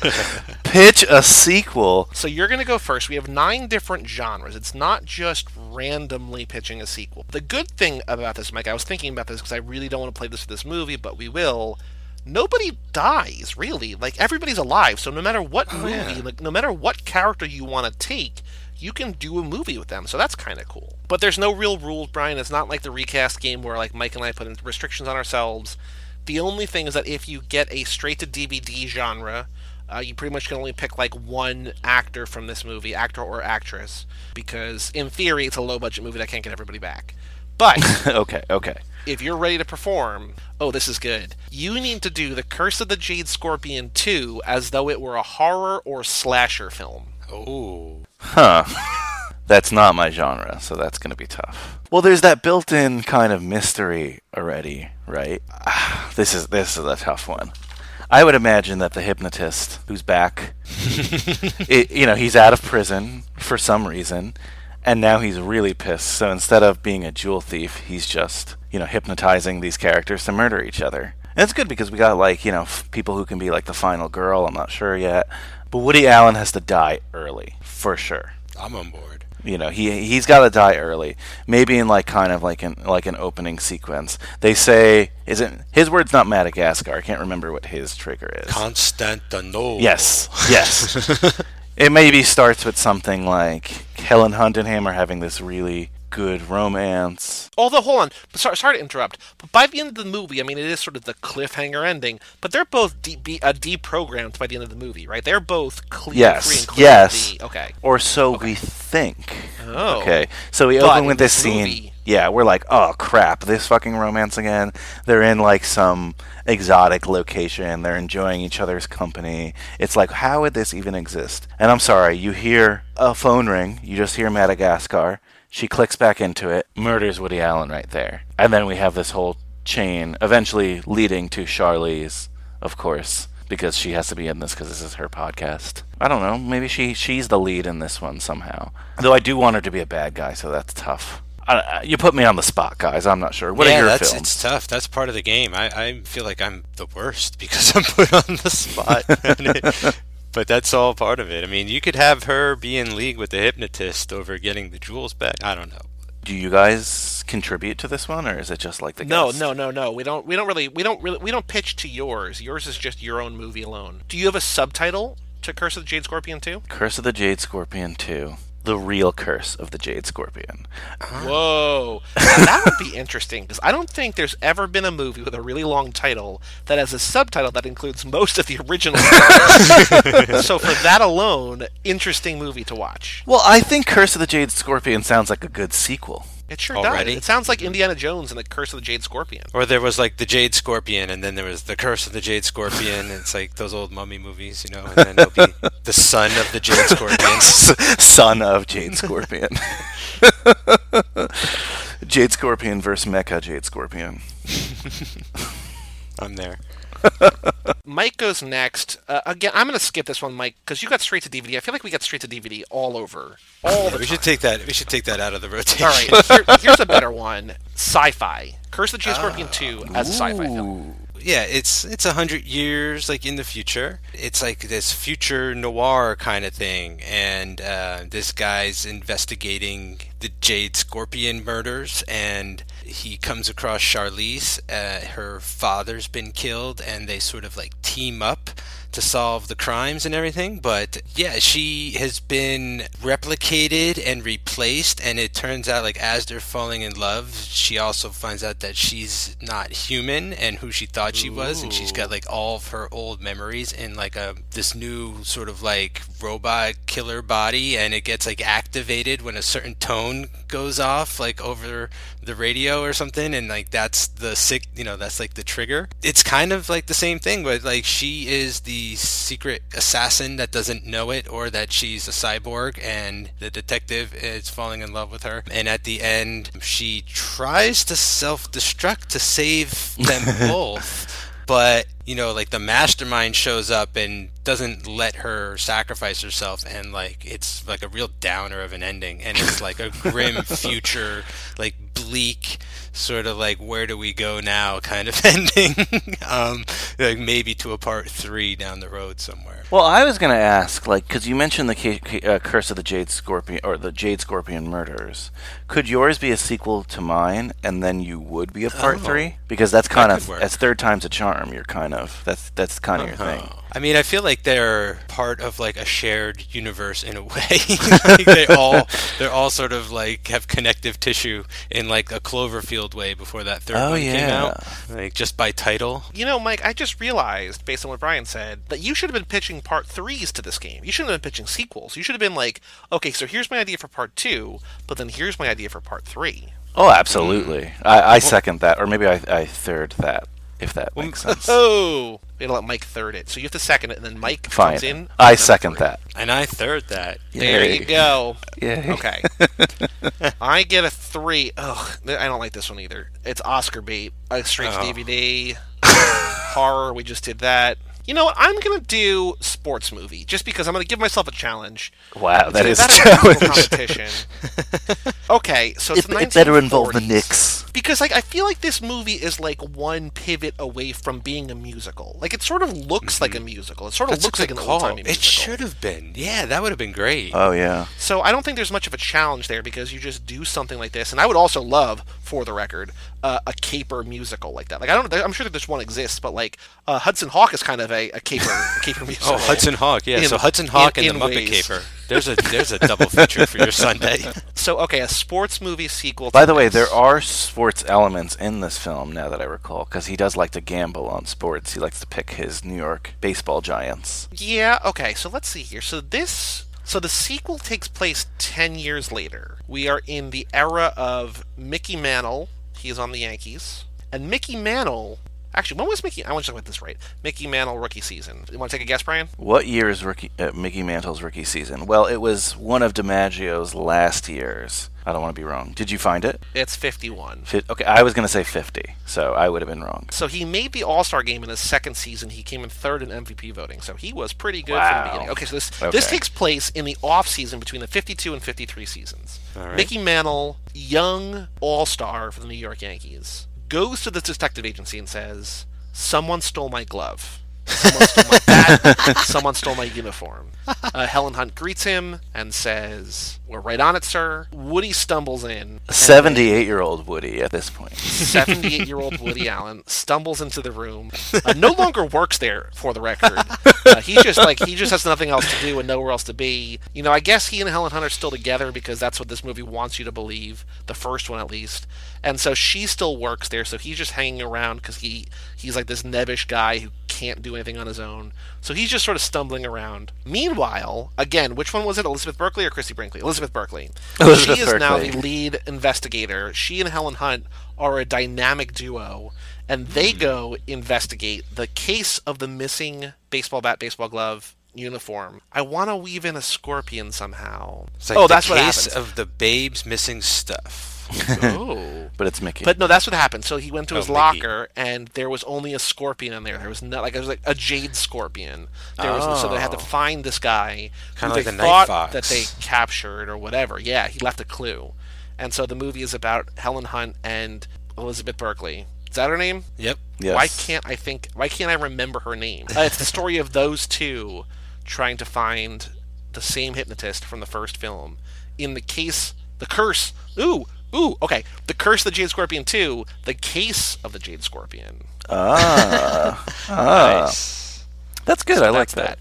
Pitch a sequel. so you're going to go first. We have nine different genres. It's not just randomly pitching a sequel. The good thing about this, Mike, I was thinking about this because I really don't want to play this for this movie, but we will. Nobody dies, really. Like everybody's alive. So no matter what oh, movie, yeah. like no matter what character you want to take, you can do a movie with them. So that's kind of cool. But there's no real rules, Brian. It's not like the recast game where like Mike and I put in restrictions on ourselves. The only thing is that if you get a straight to DVD genre, uh, you pretty much can only pick like one actor from this movie, actor or actress, because in theory it's a low budget movie that can't get everybody back. But okay, okay. if you're ready to perform, oh, this is good. You need to do The Curse of the Jade Scorpion 2 as though it were a horror or slasher film. Oh, Huh. That's not my genre, so that's going to be tough. Well, there's that built-in kind of mystery already, right? Ah, this is this is a tough one. I would imagine that the hypnotist who's back, it, you know, he's out of prison for some reason, and now he's really pissed. So instead of being a jewel thief, he's just, you know, hypnotizing these characters to murder each other. And it's good because we got like, you know, f- people who can be like the final girl. I'm not sure yet, but Woody Allen has to die early for sure. I'm on board. You know, he he's got to die early. Maybe in like kind of like an like an opening sequence. They say is it his word's not Madagascar. I can't remember what his trigger is. Constantinople. Yes, yes. it maybe starts with something like Helen Hunt and him are having this really good romance. Although, hold on, sorry, sorry to interrupt, but by the end of the movie, I mean, it is sort of the cliffhanger ending, but they're both de- be, uh, deprogrammed by the end of the movie, right? They're both clear, Yes, free and clear yes. the- okay. Or so we think. Oh. Okay. So we But open with this this scene. movie- Yeah, we're like, oh crap, this fucking romance again. They're in like some exotic location. They're enjoying each other's company. It's like, how would this even exist? And I'm sorry, you hear a phone ring. You just hear Madagascar. She clicks back into it, murders Woody Allen right there. And then we have this whole chain eventually leading to Charlize, of course, because she has to be in this because this is her podcast. I don't know. Maybe she she's the lead in this one somehow. Though I do want her to be a bad guy, so that's tough. I, I- you put me on the spot, guys. I'm not sure. What yeah, are your that's films? it's tough. That's part of the game. I, I feel like I'm the worst because I'm put on the spot. but that's all part of it. I mean, you could have her be in league with the hypnotist over getting the jewels back. I don't know. Do you guys contribute to this one, or is it just like the No, guest? no, no, no. We don't. We don't really. We don't really. We don't pitch to yours. Yours is just your own movie alone. Do you have a subtitle to Curse of the Jade Scorpion two? Curse of the Jade Scorpion 2. The real curse of the Jade Scorpion. Whoa, Now, that would be interesting because I don't think there's ever been a movie with a really long title that has a subtitle that includes most of the original. so for that alone, interesting movie to watch. Well, I think Curse of the Jade Scorpion sounds like a good sequel. It sure Already? does. It sounds like Indiana Jones and the Curse of the Jade Scorpion. Or there was like the Jade Scorpion, and then there was the Curse of the Jade Scorpion. and it's like those old mummy movies, you know. And then there'll be the son of the Jade Scorpion. Son of Jade Scorpion. Jade Scorpion versus Mecha Jade Scorpion. I'm there. Mike goes next. Uh, again, I'm going to skip this one, Mike, because you got straight to DVD. I feel like we got straight to DVD all over, all the We time. should take that. We should take that out of the rotation. All right, here, here's a better one: sci-fi. Curse of the Jade Scorpion 2 as a sci-fi film. Yeah, it's it's a hundred years like in the future. It's like this future noir kind of thing, and uh, this guy's investigating the Jade Scorpion murders, and he comes across Charlize. Uh, her father's been killed, and they sort of like team up to solve the crimes and everything. But yeah, she has been replicated and replaced, and it turns out like as they're falling in love, she also finds out that she's not human and who she thought she was, and she's got like all of her old memories in like a this new sort of like robot killer body, and it gets like activated when a certain tone goes off, like over the radio or something, and like that's the sick, you know, that's like the trigger. It's kind of like the same thing, but like she is the secret assassin that doesn't know it, or that she's a cyborg, and the detective is falling in love with her. And at the end, she tries to self-destruct to save them both. But you know, like the mastermind shows up and doesn't let her sacrifice herself, and like it's like a real downer of an ending, and it's like a grim future, like bleak, sort of like where do we go now kind of ending. um, like maybe to a part three down the road somewhere. Well, I was going to ask, like, because you mentioned the Ca- Ca- uh, Curse of the Jade Scorpion, or the Jade Scorpion murders. Could yours be a sequel to mine, and then you would be a part Oh. three? Because that's kind could of, that's third time's a charm. You're kind of, that's that's kind of your thing. I mean, I feel like they're part of like a shared universe in a way. like they all they're all sort of like have connective tissue in like a Cloverfield way before that third Oh, one came yeah. out. Like just by title. You know, Mike, I just realized, based on what Brian said, that you should have been pitching part threes to this game. You shouldn't have been pitching sequels. You should have been like, okay, so here's my idea for part two, but then here's my idea for part three. Oh, absolutely. I, I second that, or maybe I, I third that. If that makes sense. Oh, we gotta let Mike third it. So you have to second it, and then Mike Fine. comes in. I second three. that. And I third that. There Yay. you go. Yay. Okay. I get a three. Ugh, I don't like this one either. It's Oscar bait. A straight Oh. DVD. Horror. We just did that. You know what? I'm gonna do sports movie just because I'm gonna give myself a challenge. Wow, that is It's a about challenge. competition. okay, so it's It, the it better involve the Knicks. because like I feel like this movie is like one pivot away from being a musical. Like it sort of looks like a mm-hmm. musical. It sort of That's looks like an call. old timey It should have been. Yeah, that would have been great. Oh yeah. So I don't think there's much of a challenge there because you just do something like this. And I would also love, for the record, uh, a caper musical like that. Like I don't, I'm sure that this one exists, but like uh, Hudson Hawk is kind of a, a caper, a caper musical. Oh, Hudson Hawk, yeah. In- so Hudson Hawk in- and the in Muppet ways. Caper. There's a there's a double feature for your Sunday. So okay, a sports movie sequel. By to the way, there are sports elements in this film. Now that I recall, because he does like to gamble on sports. He likes to pick his New York baseball giants. Yeah, okay, so let's see here. So this so the sequel takes place 10 years later. We are in the era of Mickey Mantle. He is on the Yankees. And Mickey Mantle Actually, when was Mickey? I want to talk about this right. Mickey Mantle rookie season. You want to take a guess, Brian? What year is rookie, uh, Mickey Mantle's rookie season? Well, it was one of DiMaggio's last years. I don't want to be wrong. Did you find it? It's 51. Fi- okay, I was going to say 50, so I would have been wrong. So he made the All Star game in his second season. He came in third in MVP voting. So he was pretty good from Wow. the beginning. Okay, so this Okay. this takes place in the off season between the 52 and 53 seasons. All right. Mickey Mantle, young All Star for the New York Yankees, goes to the detective agency and says, "Someone stole my glove." Someone stole my bat. Someone stole my uniform. Uh, Helen Hunt greets him and says, "We're right on it, sir." Woody stumbles in. 78 year old Woody at this point. 78 year old Woody Allen stumbles into the room, uh, no longer works there for the record. Uh, he just like he just has nothing else to do and nowhere else to be. You know, I guess he and Helen Hunt are still together because that's what this movie wants you to believe, the first one at least. And so she still works there, so he's just hanging around because he he's like this nebbish guy who can't do anything on his own. So he's just sort of stumbling around. Meanwhile, again, which one was it? Elizabeth Berkley or Christie Brinkley? Elizabeth Berkley. Elizabeth she is now the lead investigator. She and Helen Hunt are a dynamic duo, and they hmm. go investigate the case of the missing baseball bat, baseball glove uniform. I want to weave in a scorpion somehow. It's like oh, the that's what happens. of the babes missing stuff. oh. But it's Mickey. But no, that's what happened. So he went to Oh, his Mickey. locker, and there was only a scorpion in there. There was not like it was like a jade scorpion. There was so they had to Oh. find this guy Kinda like they a night fox. that they captured or whatever. Yeah, he left a clue, and so the movie is about Helen Hunt and Elizabeth Berkley. Is that her name? Yep. yes. Why can't I think? Why can't I remember her name? Uh, it's the story of those two trying to find the same hypnotist from the first film. In the case, the curse. Ooh, ooh. Okay, the curse of the Jade Scorpion two. The case of the Jade Scorpion. Ah, ah. Nice. that's good. I like That's that.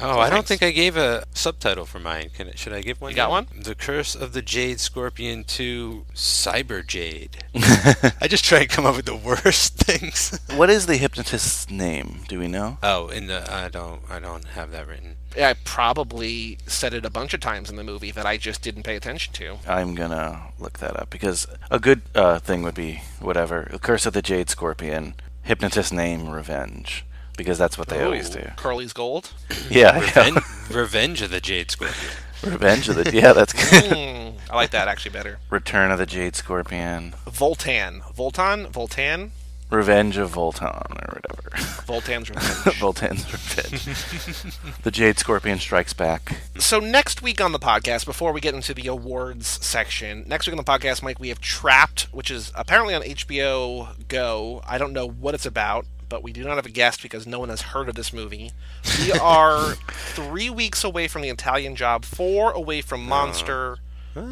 Oh, I don't think I gave a subtitle for mine. Can it, should I give one? You got now? one? The Curse of the Jade Scorpion 2 Cyber Jade. I just try and come up with the worst things. What is the hypnotist's name? Do we know? Oh, in the I don't I don't have that written. I probably said it a bunch of times in the movie that I just didn't pay attention to. I'm gonna look that up because a good uh, thing would be whatever. The Curse of the Jade Scorpion, hypnotist name, revenge, because that's what they oh, always do. Curly's gold. Yeah, Reven- yeah. Revenge of the Jade Scorpion. revenge of the. Yeah, that's good. I like that actually better. Return of the Jade Scorpion, Voltan. Voltan? Voltan? Revenge of Voltan, or whatever. Voltan's Revenge. Voltan's Revenge. the Jade Scorpion strikes back. So next week on the podcast, before we get into the awards section, next week on the podcast, Mike, we have Trapped, which is apparently on HBO Go. I don't know what it's about, but we do not have a guest because no one has heard of this movie. We are three weeks away from the Italian Job, four away from Monster.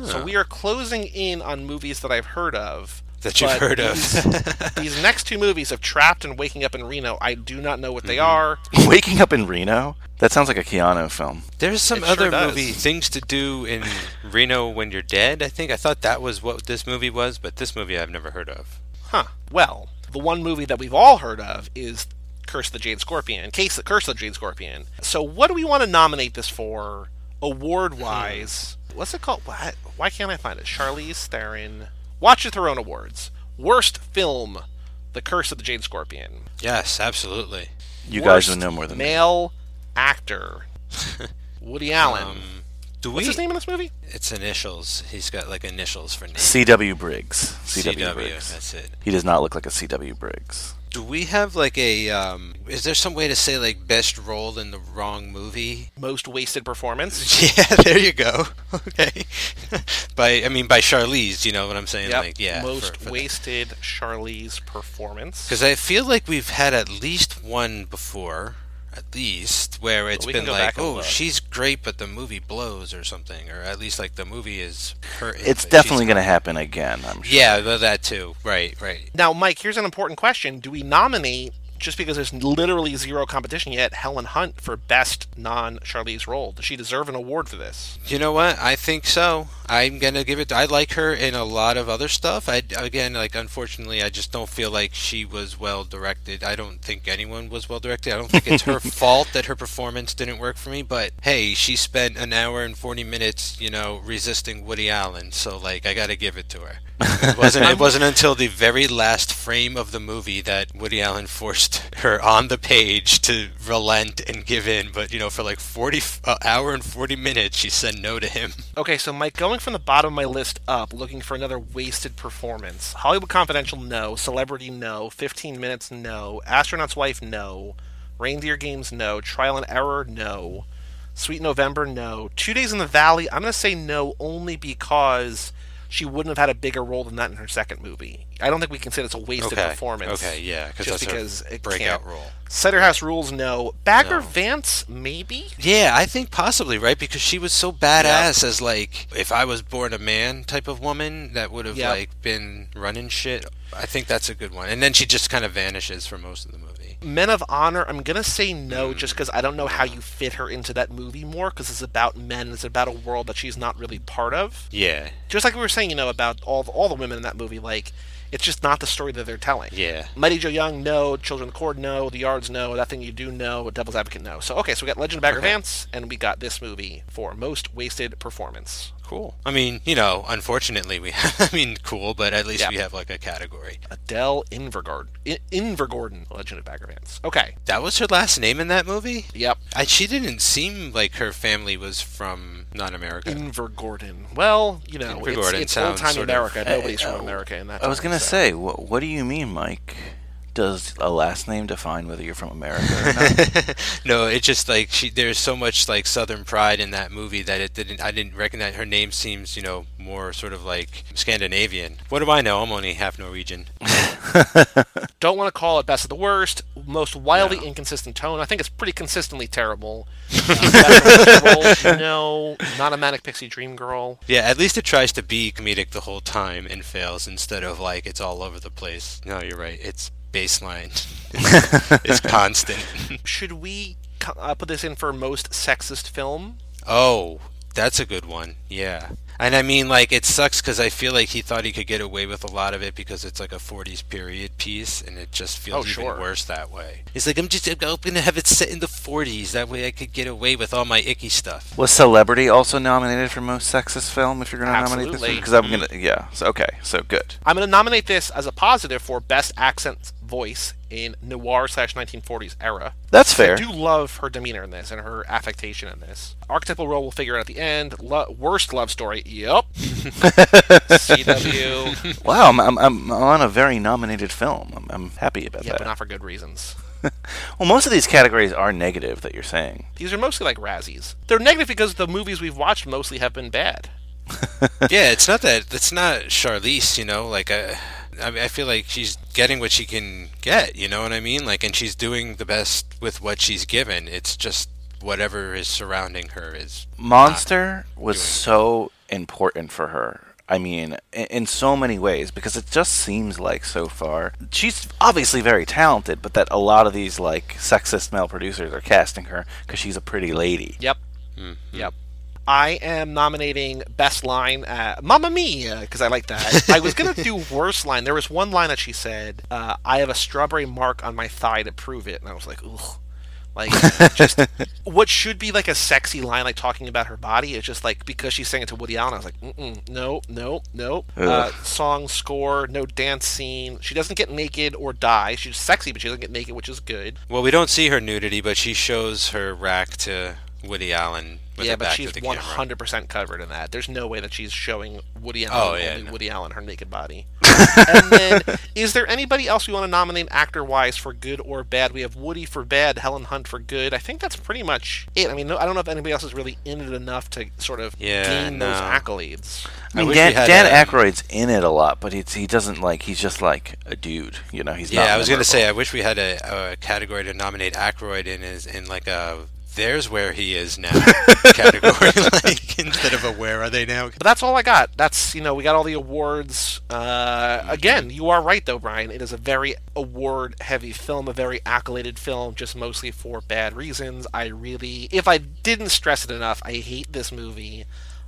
So we are closing in on movies that I've heard of. That you've but heard of. these- these next two movies of Trapped and Waking Up in Reno, I do not know what they Mm-hmm. are. Waking Up in Reno? That sounds like a Keanu film. There's some It other does. movie things to do in Reno when you're dead. I think I thought that was what this movie was, but this movie I've never heard of. Huh. Well, the one movie that we've all heard of is Curse of the Jade Scorpion. Case the Curse of the Jade Scorpion. So, what do we want to nominate this for, award wise? What's it called? Why, why can't I find it? Charlize Theron. Watch it her own awards. Worst film. The Curse of the Jade Scorpion. Yes, absolutely. You guys Worst would know more than me. male actor. Woody Allen. Um, do What's we? his name in this movie? It's initials. He's got like initials for names. C.W. Briggs. C.W. CW. Briggs. That's it. He does not look like a C.W. Briggs. Do we have like a? Um, is there some way to say like best role in the wrong movie? Most wasted performance. Yeah, there you go. Okay. by I mean by Charlize, you know what I'm saying? Yep. Like yeah. Most wasted Charlize performance. Because I feel like we've had at least one before, at least where it's been like, oh, she's great, but the movie blows or something, or at least like the movie is her. It's definitely going to happen again, I'm sure. Yeah, that too. Right, right. Now, Mike, here's an important question: Do we nominate just because there's literally zero competition yet Helen Hunt for best non-Charlize role? Does she deserve an award for this? You know what? I think so. I'm gonna give it. I like her in a lot of other stuff. I again, like, unfortunately, I just don't feel like she was well directed. I don't think anyone was well directed. I don't think it's her fault that her performance didn't work for me. But hey, she spent an hour and forty minutes, you know, resisting Woody Allen. So like, I got to give it to her. It wasn't. it wasn't until the very last frame of the movie that Woody Allen forced her on the page to relent and give in. But you know, for like forty uh, hour and forty minutes, she said no to him. Okay, so Mike, going from the bottom of my list up, looking for another wasted performance. Hollywood Confidential, no. Celebrity, no. 15 Minutes, no. Astronaut's Wife, no. Reindeer Games, no. Trial and Error, no. Sweet November, no. Two Days in the Valley, I'm going to say no only because she wouldn't have had a bigger role than that in her second movie. I don't think we can say that's a wasted Okay. performance. Okay, yeah, 'cause just because it breakout can't. role. Cider House Rules, no. Bagger No. Vance, maybe. Yeah, I think possibly right because she was so badass as like if I was born a man type of woman that would have Yeah. like been running shit. I think that's a good one. And then she just kind of vanishes for most of the movie. Men of Honor, I'm gonna say no, Hmm. just because I don't know how you fit her into that movie more, because it's about men, it's about a world that she's not really part of. Yeah, Just like we were saying, you know, about all the, all the women in that movie, like it's just not the story that they're telling. yeah. Mighty Joe Young, no. Children of the Corn, no. The Yards, no. That Thing You Do, no. Devil's Advocate, no. So okay, so we got Legend of Bagger Okay. Vance, and we got this movie for most wasted performance. Cool. I mean, you know, unfortunately we have, I mean, cool, but at least Yeah. we have like a category. Adele Invergard, I- Invergordon, Legend of Bagger Vance. Okay, That was her last name in that movie? yep. I, she didn't seem like her family was from not America. Invergordon. Well, you know, Invergordon it's, it's old time sort of- America. Nobody's Uh, from America in that. I was going to so. say, what, what do you mean, Mike? Does a last name define whether you're from America or not? no, it's just like she. There's so much like Southern pride in that movie that it didn't. I didn't recognize her name. Seems you know more sort of like Scandinavian. What do I know? I'm only half Norwegian. Don't want to call it best of the worst. Most wildly inconsistent tone. I think it's pretty consistently terrible. Uh, no, not a manic pixie dream girl. Yeah, at least it tries to be comedic the whole time and fails instead of like it's all over the place. No, you're right. It's baseline. it's constant. Should we co- uh, put this in for most sexist film? Oh, that's a good one. Yeah. And I mean, like, it sucks because I feel like he thought he could get away with a lot of it because it's like a 40s period piece, and it just feels Oh, even sure. worse that way. He's like, I'm just I'm to have it set in the 40s. That way I could get away with all my icky stuff. Was Celebrity also nominated for most sexist film? If you're going to nominate this, Absolutely. because I'm mm-hmm. going to, yeah. So, okay, so good. I'm going to nominate this as a positive for best accent voice in noir slash 1940s era. That's fair. I do love her demeanor in this and her affectation in this. Archetypal role we'll figure out at the end. Lo- worst love story. Yep. CW. Wow, I'm, I'm, I'm on a very nominated film. I'm, I'm happy about that. Yeah, that. but not for good reasons. well, most of these categories are negative that you're saying. These are mostly like Razzies. They're negative because the movies we've watched mostly have been bad. yeah, it's not that. It's not Charlize, you know. Like, uh, I mean, I feel like she's getting what she can get. You know what I mean? Like, and she's doing the best with what she's given. It's just whatever is surrounding her is. Monster was so important for her. I mean, in, in so many ways, because it just seems like so far she's obviously very talented, but that a lot of these like sexist male producers are casting her because she's a pretty lady. Yep. Mm-hmm. Yep. I am nominating best line, uh, "Mamma Mia," because I like that. I was gonna do worst line. There was one line that she said, uh, "I have a strawberry mark on my thigh to prove it," and I was like, "Ugh." Like, just what should be like a sexy line, like talking about her body, is just like because she's saying it to Woody Allen. I was like, no, no, no. Uh, song score, no dance scene. She doesn't get naked or die. She's sexy, but she doesn't get naked, which is good. Well, we don't see her nudity, but she shows her rack to Woody Allen. With yeah, but she's to the one camera. hundred percent covered in that. There's no way that she's showing Woody Allen, Oh, yeah, only no. Woody Allen, her naked body. and then, is there anybody else we want to nominate actor-wise for good or bad? We have Woody for bad, Helen Hunt for good. I think that's pretty much it. I mean, no, I don't know if anybody else is really in it enough to sort of Yeah, gain those accolades. I mean, wish Dan, Dan um, Aykroyd's in it a lot, but it's, he doesn't like. He's just like a dude, you know. He's not Yeah, I was gonna say I wish we had a, a category to nominate Aykroyd in is in like a there's where he is now category, like instead of a where are they now? But that's all I got. That's you know we got all the awards. Uh, again, you are right though, Brian. It is a very award-heavy film, a very accoladed film, just mostly for bad reasons. I really, if I didn't stress it enough, I hate this movie.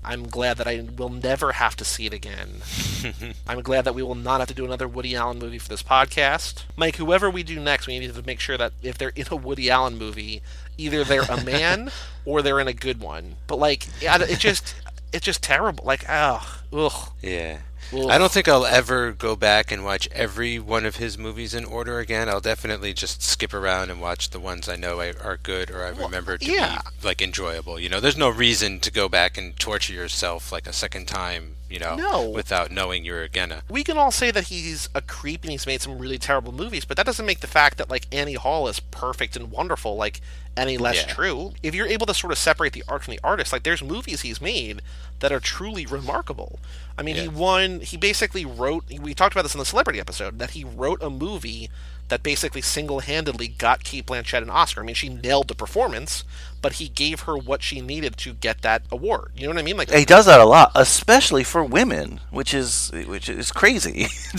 I'm glad that I will never have to see it again. I'm glad that we will not have to do another Woody Allen movie for this podcast. Mike, whoever we do next, we need to make sure that if they're in a Woody Allen movie, either they're a man or they're in a good one. But like, it just, it's just terrible. Like, oh, ugh. Yeah. I don't think I'll ever go back and watch every one of his movies in order again. I'll definitely just skip around and watch the ones I know are good or I remember to yeah. be like enjoyable. You know, there's no reason to go back and torture yourself like a second time. You know, No. without knowing you're gonna. we can all say that he's a creep and he's made some really terrible movies, but that doesn't make the fact that like Annie Hall is perfect and wonderful like any less Yeah. true. If you're able to sort of separate the art from the artist, like there's movies he's made that are truly remarkable. I mean, he won. He basically wrote. We talked about this in the celebrity episode that he wrote a movie that basically single-handedly got Cate Blanchett an Oscar. I mean, she nailed the performance, but he gave her what she needed to get that award. You know what I mean? Like He does that a lot, especially for women, which is which is crazy.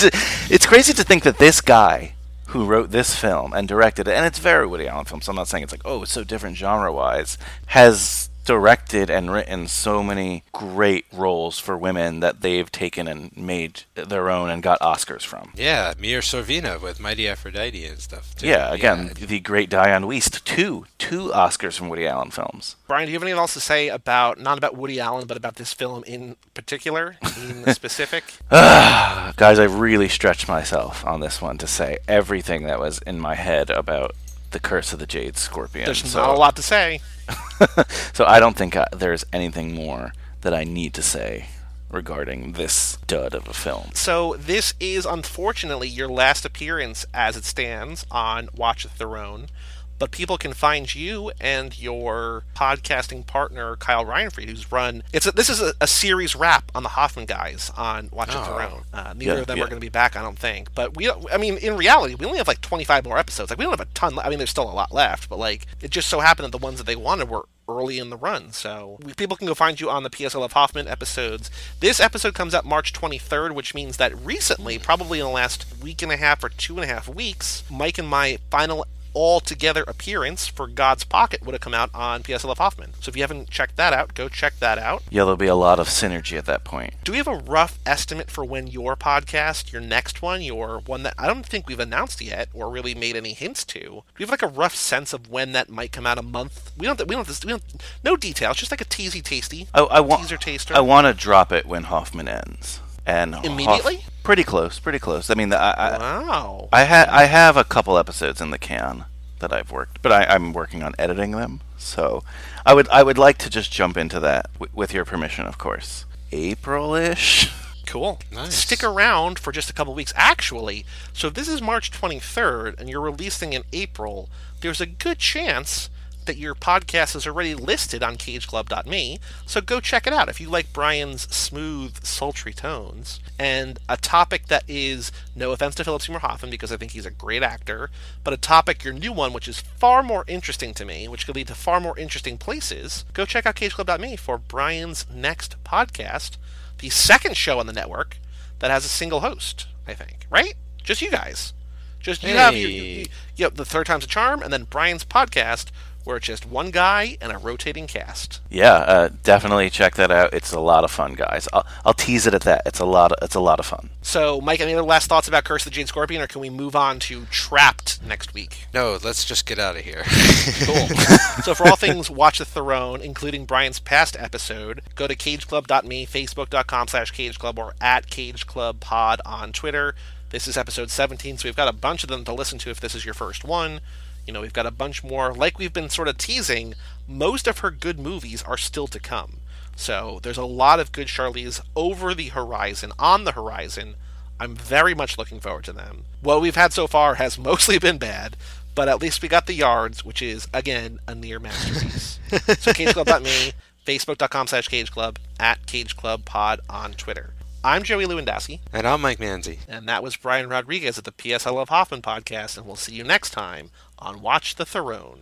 it's crazy to think that this guy who wrote this film and directed it, and it's very Woody Allen film, so I'm not saying it's like, oh, it's so different genre wise, has directed and written so many great roles for women that they've taken and made their own and got Oscars from. Yeah, Mira Sorvino with Mighty Aphrodite and stuff. Too. Yeah, again, the great Dianne Wiest, two two Oscars from Woody Allen films. Brian, do you have anything else to say about not about Woody Allen, but about this film in particular, in specific? Ah, guys, I really stretched myself on this one to say everything that was in my head about the Curse of the Jade Scorpion. There's so, not a lot to say. so I don't think I, there's anything more that I need to say regarding this dud of a film. So this is unfortunately your last appearance as it stands on Watch the Throne. But people can find you and your podcasting partner Kyle Ryanfried, who's run. It's a, this is a, a series wrap on the Hoffman guys on Watch the Oh. Throne. Uh, neither Yeah, of them yeah. are going to be back, I don't think. But we, I mean, in reality, we only have like 25 more episodes. Like we don't have a ton. I mean, there's still a lot left, but like it just so happened that the ones that they wanted were early in the run. So we, people can go find you on the PS I Love Hoffman episodes. This episode comes out March 23rd, which means that recently, probably in the last week and a half or two and a half weeks, Mike and my final all together appearance for God's Pocket would have come out on PS I Love Hoffman. So if you haven't checked that out, go check that out. Yeah, there'll be a lot of synergy at that point. Do we have a rough estimate for when your podcast, your next one, your one that I don't think we've announced yet or really made any hints to? Do we have like a rough sense of when that might come out? A month? We don't. We don't. We don't. No details. Just like a teasy tasty. I, I want Teaser taster. I want to drop it when Hoffman ends, and Hoff- Immediately? pretty close, pretty close. I mean, I, I, wow. I ha- I have a couple episodes in the can that I've worked, but I, I'm working on editing them. So I would I would like to just jump into that w- with your permission, of course. April-ish. Cool. Nice. Stick around for just a couple weeks. Actually, so if this is March 23rd and you're releasing in April, there's a good chance that your podcast is already listed on cageclub.me. So go check it out if you like Brian's smooth, sultry tones and a topic that is no offense to Philip Seymour Hoffman because I think he's a great actor, but a topic, your new one, which is far more interesting to me, which could lead to far more interesting places. Go check out cageclub.me for Brian's next podcast the second show on the network that has a single host, I think. Right? Just you guys. Just you have your, you, Hey. you, you have the third time's a charm, and then Brian's podcast, where it's just one guy and a rotating cast. Yeah, uh, definitely check that out. It's a lot of fun, guys. I'll, I'll tease it at that. It's a lot. Of, it's a lot of fun. So, Mike, any other last thoughts about Curse of the Jade Scorpion, or can we move on to Trapped next week? No, let's just get out of here. Cool. so, for all things Watch the Throne, including Brian's past episode, go to cageclub.me, facebook.com slash cageclub, or at cageclubpod on Twitter. This is episode 17, so we've got a bunch of them to listen to if this is your first one. You know, we've got a bunch more. Like we've been sort of teasing, most of her good movies are still to come. So there's a lot of good Charlize over the horizon, on the horizon. I'm very much looking forward to them. What we've had so far has mostly been bad, but at least we got the yards, which is, again, a near masterpiece. so cageclub.me, facebook.com slash cageclub, at cageclubpod on Twitter. I'm Joey Lewandowski. And I'm Mike Manzi. And that was Brian Rodriguez at the PS I Love Hoffman podcast, and we'll see you next time on Watch the Throne.